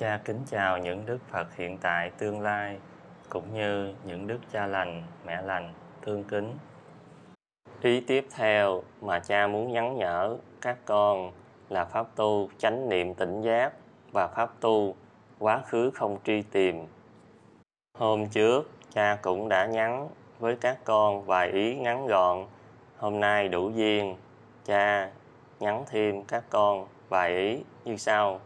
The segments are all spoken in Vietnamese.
Cha kính chào những Đức Phật hiện tại tương lai cũng như những Đức Cha lành, mẹ lành, thương kính. Ý tiếp theo mà cha muốn nhắn nhở các con là pháp tu chánh niệm tỉnh giác và pháp tu quá khứ không truy tìm. Hôm trước cha cũng đã nhắn với các con vài ý ngắn gọn. Hôm nay đủ duyên, cha nhắn thêm các con vài ý như sau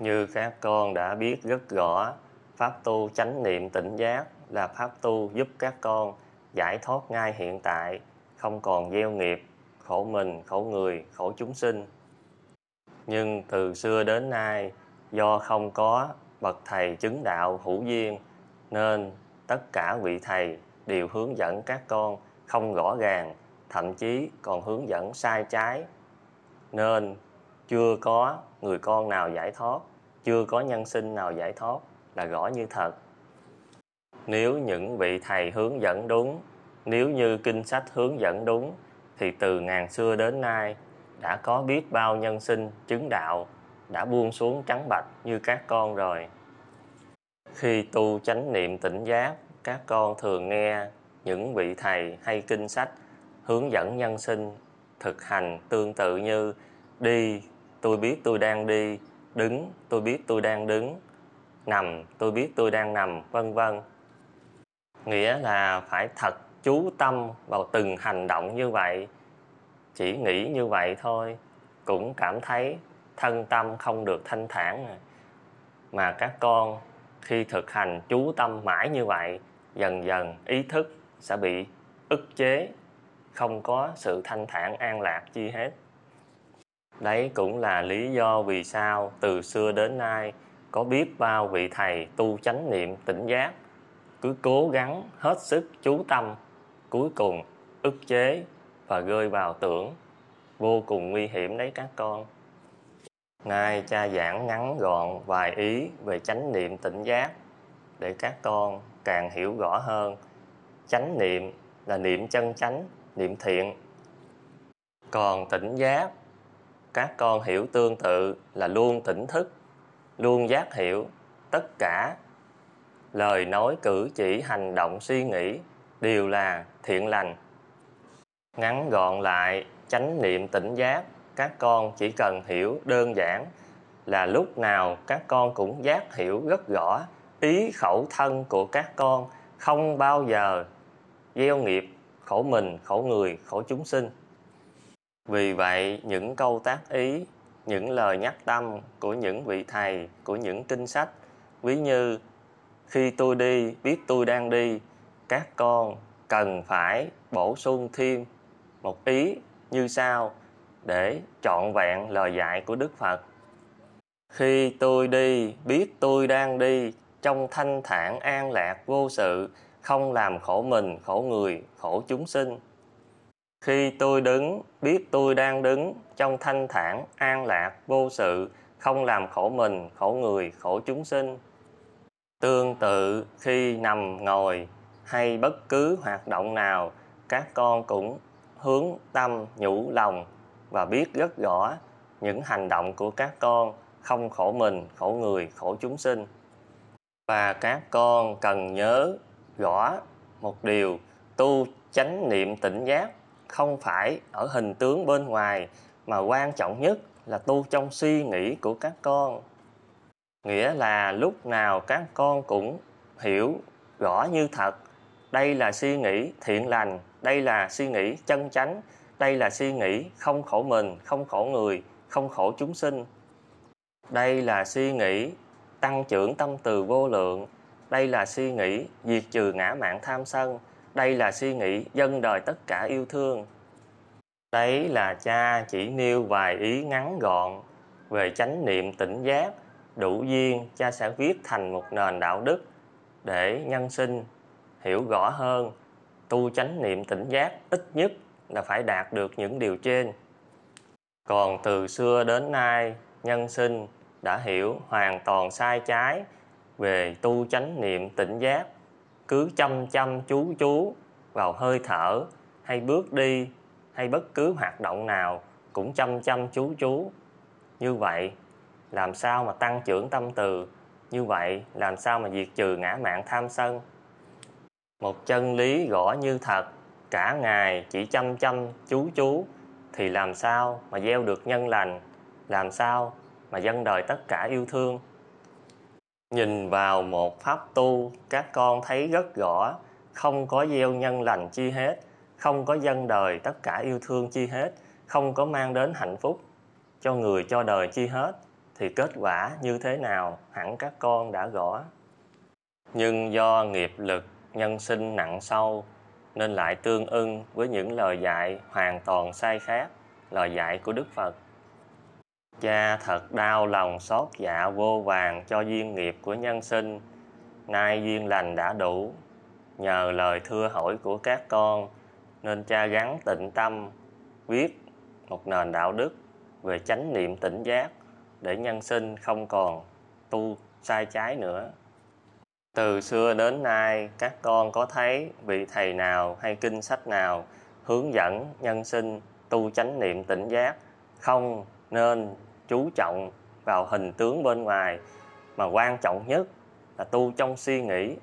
như các con đã biết rất rõ, pháp tu chánh niệm tỉnh giác là pháp tu giúp các con giải thoát ngay hiện tại, không còn gieo nghiệp, khổ mình, khổ người, khổ chúng sinh. Nhưng từ xưa đến nay, do không có bậc thầy chứng đạo hữu duyên, nên tất cả vị thầy đều hướng dẫn các con không rõ ràng, thậm chí còn hướng dẫn sai trái. Nên chưa có người con nào giải thoát chưa có nhân sinh nào giải thoát là rõ như thật. Nếu những vị thầy hướng dẫn đúng, nếu như kinh sách hướng dẫn đúng, thì từ ngàn xưa đến nay đã có biết bao nhân sinh, chứng đạo đã buông xuống trắng bạch như các con rồi. Khi tu chánh niệm tỉnh giác, các con thường nghe những vị thầy hay kinh sách hướng dẫn nhân sinh thực hành tương tự như, đi, tôi biết tôi đang đi đứng, tôi biết tôi đang đứng. Nằm, tôi biết tôi đang nằm, vân vân. Nghĩa là phải thật chú tâm vào từng hành động như vậy. Chỉ nghĩ như vậy thôi, cũng cảm thấy thân tâm không được thanh thản. Mà các con, khi thực hành chú tâm mãi như vậy, dần dần ý thức sẽ bị ức chế. Không có sự thanh thản an lạc chi hết đấy cũng là lý do vì sao từ xưa đến nay có biết bao vị thầy tu chánh niệm tỉnh giác. Cứ cố gắng hết sức chú tâm, cuối cùng ức chế và rơi vào tưởng. Vô cùng nguy hiểm đấy các con. Nay cha giảng ngắn gọn vài ý về chánh niệm tỉnh giác để các con càng hiểu rõ hơn. Chánh niệm là niệm chân chánh, niệm thiện. Còn tỉnh giác các con hiểu tương tự là luôn tỉnh thức, luôn giác hiểu tất cả. Lời nói cử chỉ, hành động, suy nghĩ đều là thiện lành. Ngắn gọn lại, chánh niệm tỉnh giác, các con chỉ cần hiểu đơn giản là lúc nào các con cũng giác hiểu rất rõ ý khẩu thân của các con, không bao giờ gieo nghiệp khổ mình, khổ người, khổ chúng sinh vì vậy, những câu tác ý, những lời nhắc tâm của những vị thầy, của những kinh sách, ví như, khi tôi đi, biết tôi đang đi, các con cần phải bổ sung thêm một ý như sau để trọn vẹn lời dạy của đức phật. Khi tôi đi, biết tôi đang đi, trong thanh thản an lạc vô sự, không làm khổ mình, khổ người, khổ chúng sinh khi tôi đứng, biết tôi đang đứng trong thanh thản, an lạc, vô sự, không làm khổ mình, khổ người, khổ chúng sinh. Tương tự, khi nằm ngồi, hay bất cứ hoạt động nào, các con cũng hướng tâm, nhủ lòng và biết rất rõ những hành động của các con không khổ mình, khổ người, khổ chúng sinh. Và các con cần nhớ rõ một điều, tu chánh niệm tỉnh giác không phải ở hình tướng bên ngoài, mà quan trọng nhất là tu trong suy nghĩ của các con. Nghĩa là lúc nào các con cũng hiểu rõ như thật, đây là suy nghĩ thiện lành, đây là suy nghĩ chân chánh, đây là suy nghĩ không khổ mình, không khổ người, không khổ chúng sinh. Đây là suy nghĩ tăng trưởng tâm từ vô lượng, đây là suy nghĩ diệt trừ ngã mạng tham sân đây là suy nghĩ dân đời tất cả yêu thương. Đấy là cha chỉ nêu vài ý ngắn gọn về chánh niệm tỉnh giác. Đủ duyên, cha sẽ viết thành một nền đạo đức để nhân sinh, hiểu rõ hơn. Tu chánh niệm tỉnh giác ít nhất là phải đạt được những điều trên. Còn từ xưa đến nay, nhân sinh đã hiểu hoàn toàn sai trái về tu chánh niệm tỉnh giác cứ chăm chăm chú chú vào hơi thở, hay bước đi, hay bất cứ hoạt động nào cũng chăm chăm chú chú. Như vậy, làm sao mà tăng trưởng tâm từ? Như vậy, làm sao mà diệt trừ ngã mạng tham sân? Một chân lý gõ như thật, cả ngày chỉ chăm chăm chú chú, thì làm sao mà gieo được nhân lành? Làm sao mà dân đời tất cả yêu thương? Nhìn vào một pháp tu, các con thấy rất rõ, không có gieo nhân lành chi hết, không có dân đời tất cả yêu thương chi hết, không có mang đến hạnh phúc cho người cho đời chi hết, thì kết quả như thế nào hẳn các con đã rõ. Nhưng do nghiệp lực, nhân sinh nặng sâu, nên lại tương ưng với những lời dạy hoàn toàn sai khác, lời dạy của đức phật cha thật đau lòng xót dạ vô vàng cho duyên nghiệp của nhân sinh. Nay duyên lành đã đủ. Nhờ lời thưa hỏi của các con, nên cha gắn tịnh tâm, viết một nền đạo đức về chánh niệm tỉnh giác để nhân sinh không còn tu sai trái nữa. Từ xưa đến nay, các con có thấy vị thầy nào hay kinh sách nào hướng dẫn nhân sinh tu chánh niệm tỉnh giác không nên chú trọng vào hình tướng bên ngoài, mà quan trọng nhất là tu trong suy nghĩ.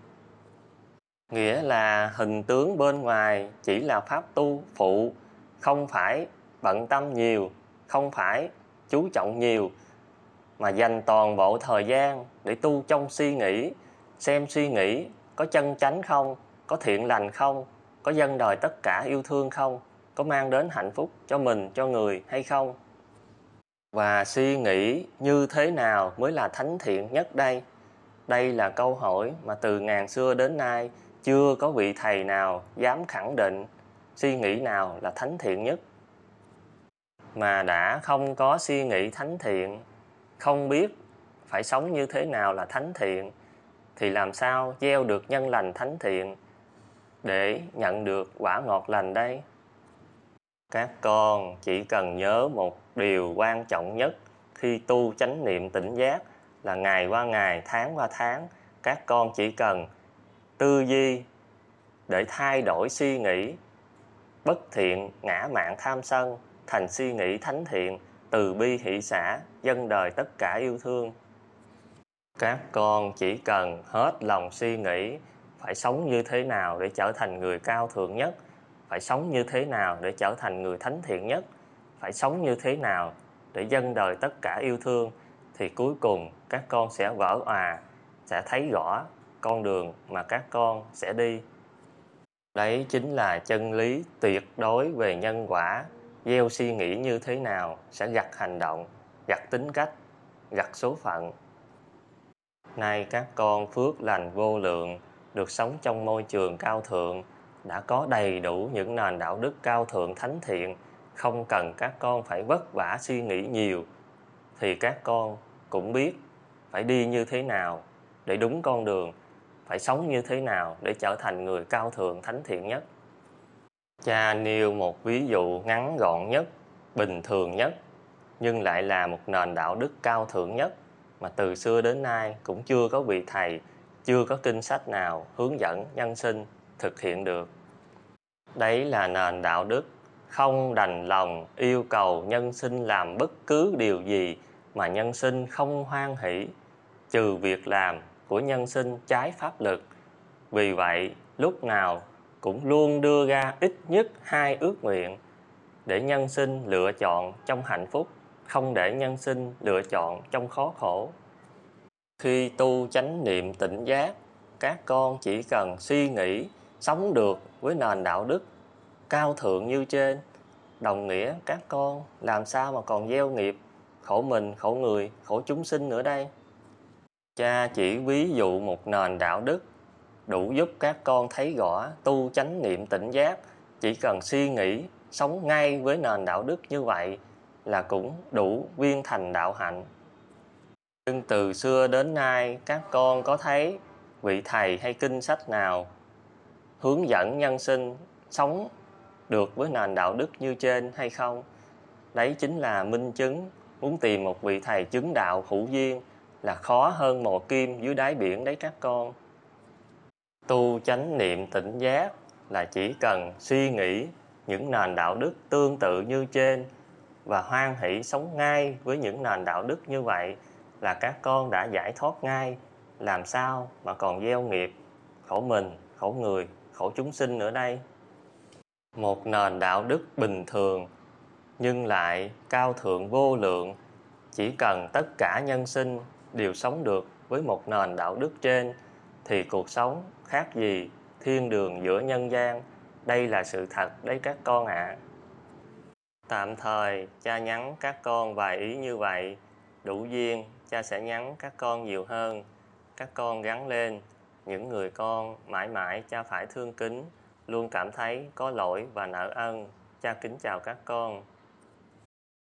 Nghĩa là hình tướng bên ngoài chỉ là pháp tu phụ, không phải bận tâm nhiều, không phải chú trọng nhiều, mà dành toàn bộ thời gian để tu trong suy nghĩ, xem suy nghĩ có chân chánh không, có thiện lành không, có dân đời tất cả yêu thương không, có mang đến hạnh phúc cho mình, cho người hay không và suy nghĩ như thế nào mới là thánh thiện nhất đây? Đây là câu hỏi mà từ ngàn xưa đến nay chưa có vị thầy nào dám khẳng định suy nghĩ nào là thánh thiện nhất. Mà đã không có suy nghĩ thánh thiện, không biết phải sống như thế nào là thánh thiện, thì làm sao gieo được nhân lành thánh thiện để nhận được quả ngọt lành đây? Các con chỉ cần nhớ một điều quan trọng nhất. Khi tu chánh niệm tỉnh giác là ngày qua ngày, tháng qua tháng, các con chỉ cần tư duy để thay đổi suy nghĩ, bất thiện ngã mạng tham sân, thành suy nghĩ thánh thiện, từ bi hỷ xã dân đời tất cả yêu thương. Các con chỉ cần hết lòng suy nghĩ, phải sống như thế nào để trở thành người cao thượng nhất? Phải sống như thế nào để trở thành người thánh thiện nhất? Phải sống như thế nào để dân đời tất cả yêu thương? Thì cuối cùng, các con sẽ vỡ òa, sẽ thấy rõ con đường mà các con sẽ đi. Đấy chính là chân lý tuyệt đối về nhân quả. Gieo suy nghĩ như thế nào sẽ gặt hành động, gặt tính cách, gặt số phận. Nay các con phước lành vô lượng, được sống trong môi trường cao thượng đã có đầy đủ những nền đạo đức cao thượng thánh thiện, không cần các con phải vất vả suy nghĩ nhiều, thì các con cũng biết phải đi như thế nào để đúng con đường, phải sống như thế nào để trở thành người cao thượng thánh thiện nhất. Cha nêu một ví dụ ngắn gọn nhất, bình thường nhất, nhưng lại là một nền đạo đức cao thượng nhất mà từ xưa đến nay cũng chưa có vị thầy, chưa có kinh sách nào hướng dẫn nhân sinh thực hiện được đấy là nền đạo đức. Không đành lòng yêu cầu nhân sinh làm bất cứ điều gì mà nhân sinh không hoan hỷ, trừ việc làm của nhân sinh trái pháp lực vì vậy, lúc nào cũng luôn đưa ra ít nhất hai ước nguyện để nhân sinh lựa chọn trong hạnh phúc, không để nhân sinh lựa chọn trong khó khổ. Khi tu chánh niệm tỉnh giác, các con chỉ cần suy nghĩ sống được với nền đạo đức cao thượng như trên, đồng nghĩa các con làm sao mà còn gieo nghiệp, khổ mình, khổ người, khổ chúng sinh nữa đây? Cha chỉ ví dụ một nền đạo đức đủ giúp các con thấy rõ, tu chánh niệm tỉnh giác. Chỉ cần suy nghĩ, sống ngay với nền đạo đức như vậy là cũng đủ viên thành đạo hạnh. Nhưng từ xưa đến nay, các con có thấy vị thầy hay kinh sách nào hướng dẫn nhân sinh sống được với nền đạo đức như trên hay không? Đấy chính là minh chứng. Muốn tìm một vị thầy chứng đạo hữu duyên là khó hơn mò kim dưới đáy biển đấy các con. Tu chánh niệm tỉnh giác là chỉ cần suy nghĩ những nền đạo đức tương tự như trên và hoan hỷ sống ngay với những nền đạo đức như vậy là các con đã giải thoát ngay. Làm sao mà còn gieo nghiệp? Khổ mình, khổ người khổ chúng sinh nữa đây. Một nền đạo đức bình thường, nhưng lại cao thượng vô lượng. Chỉ cần tất cả nhân sinh đều sống được với một nền đạo đức trên, thì cuộc sống khác gì thiên đường giữa nhân gian? Đây là sự thật đấy các con ạ. À. tạm thời, cha nhắn các con vài ý như vậy. Đủ duyên, cha sẽ nhắn các con nhiều hơn. Các con gắn lên những người con mãi mãi cha phải thương kính, luôn cảm thấy có lỗi và nợ ân. Cha kính chào các con.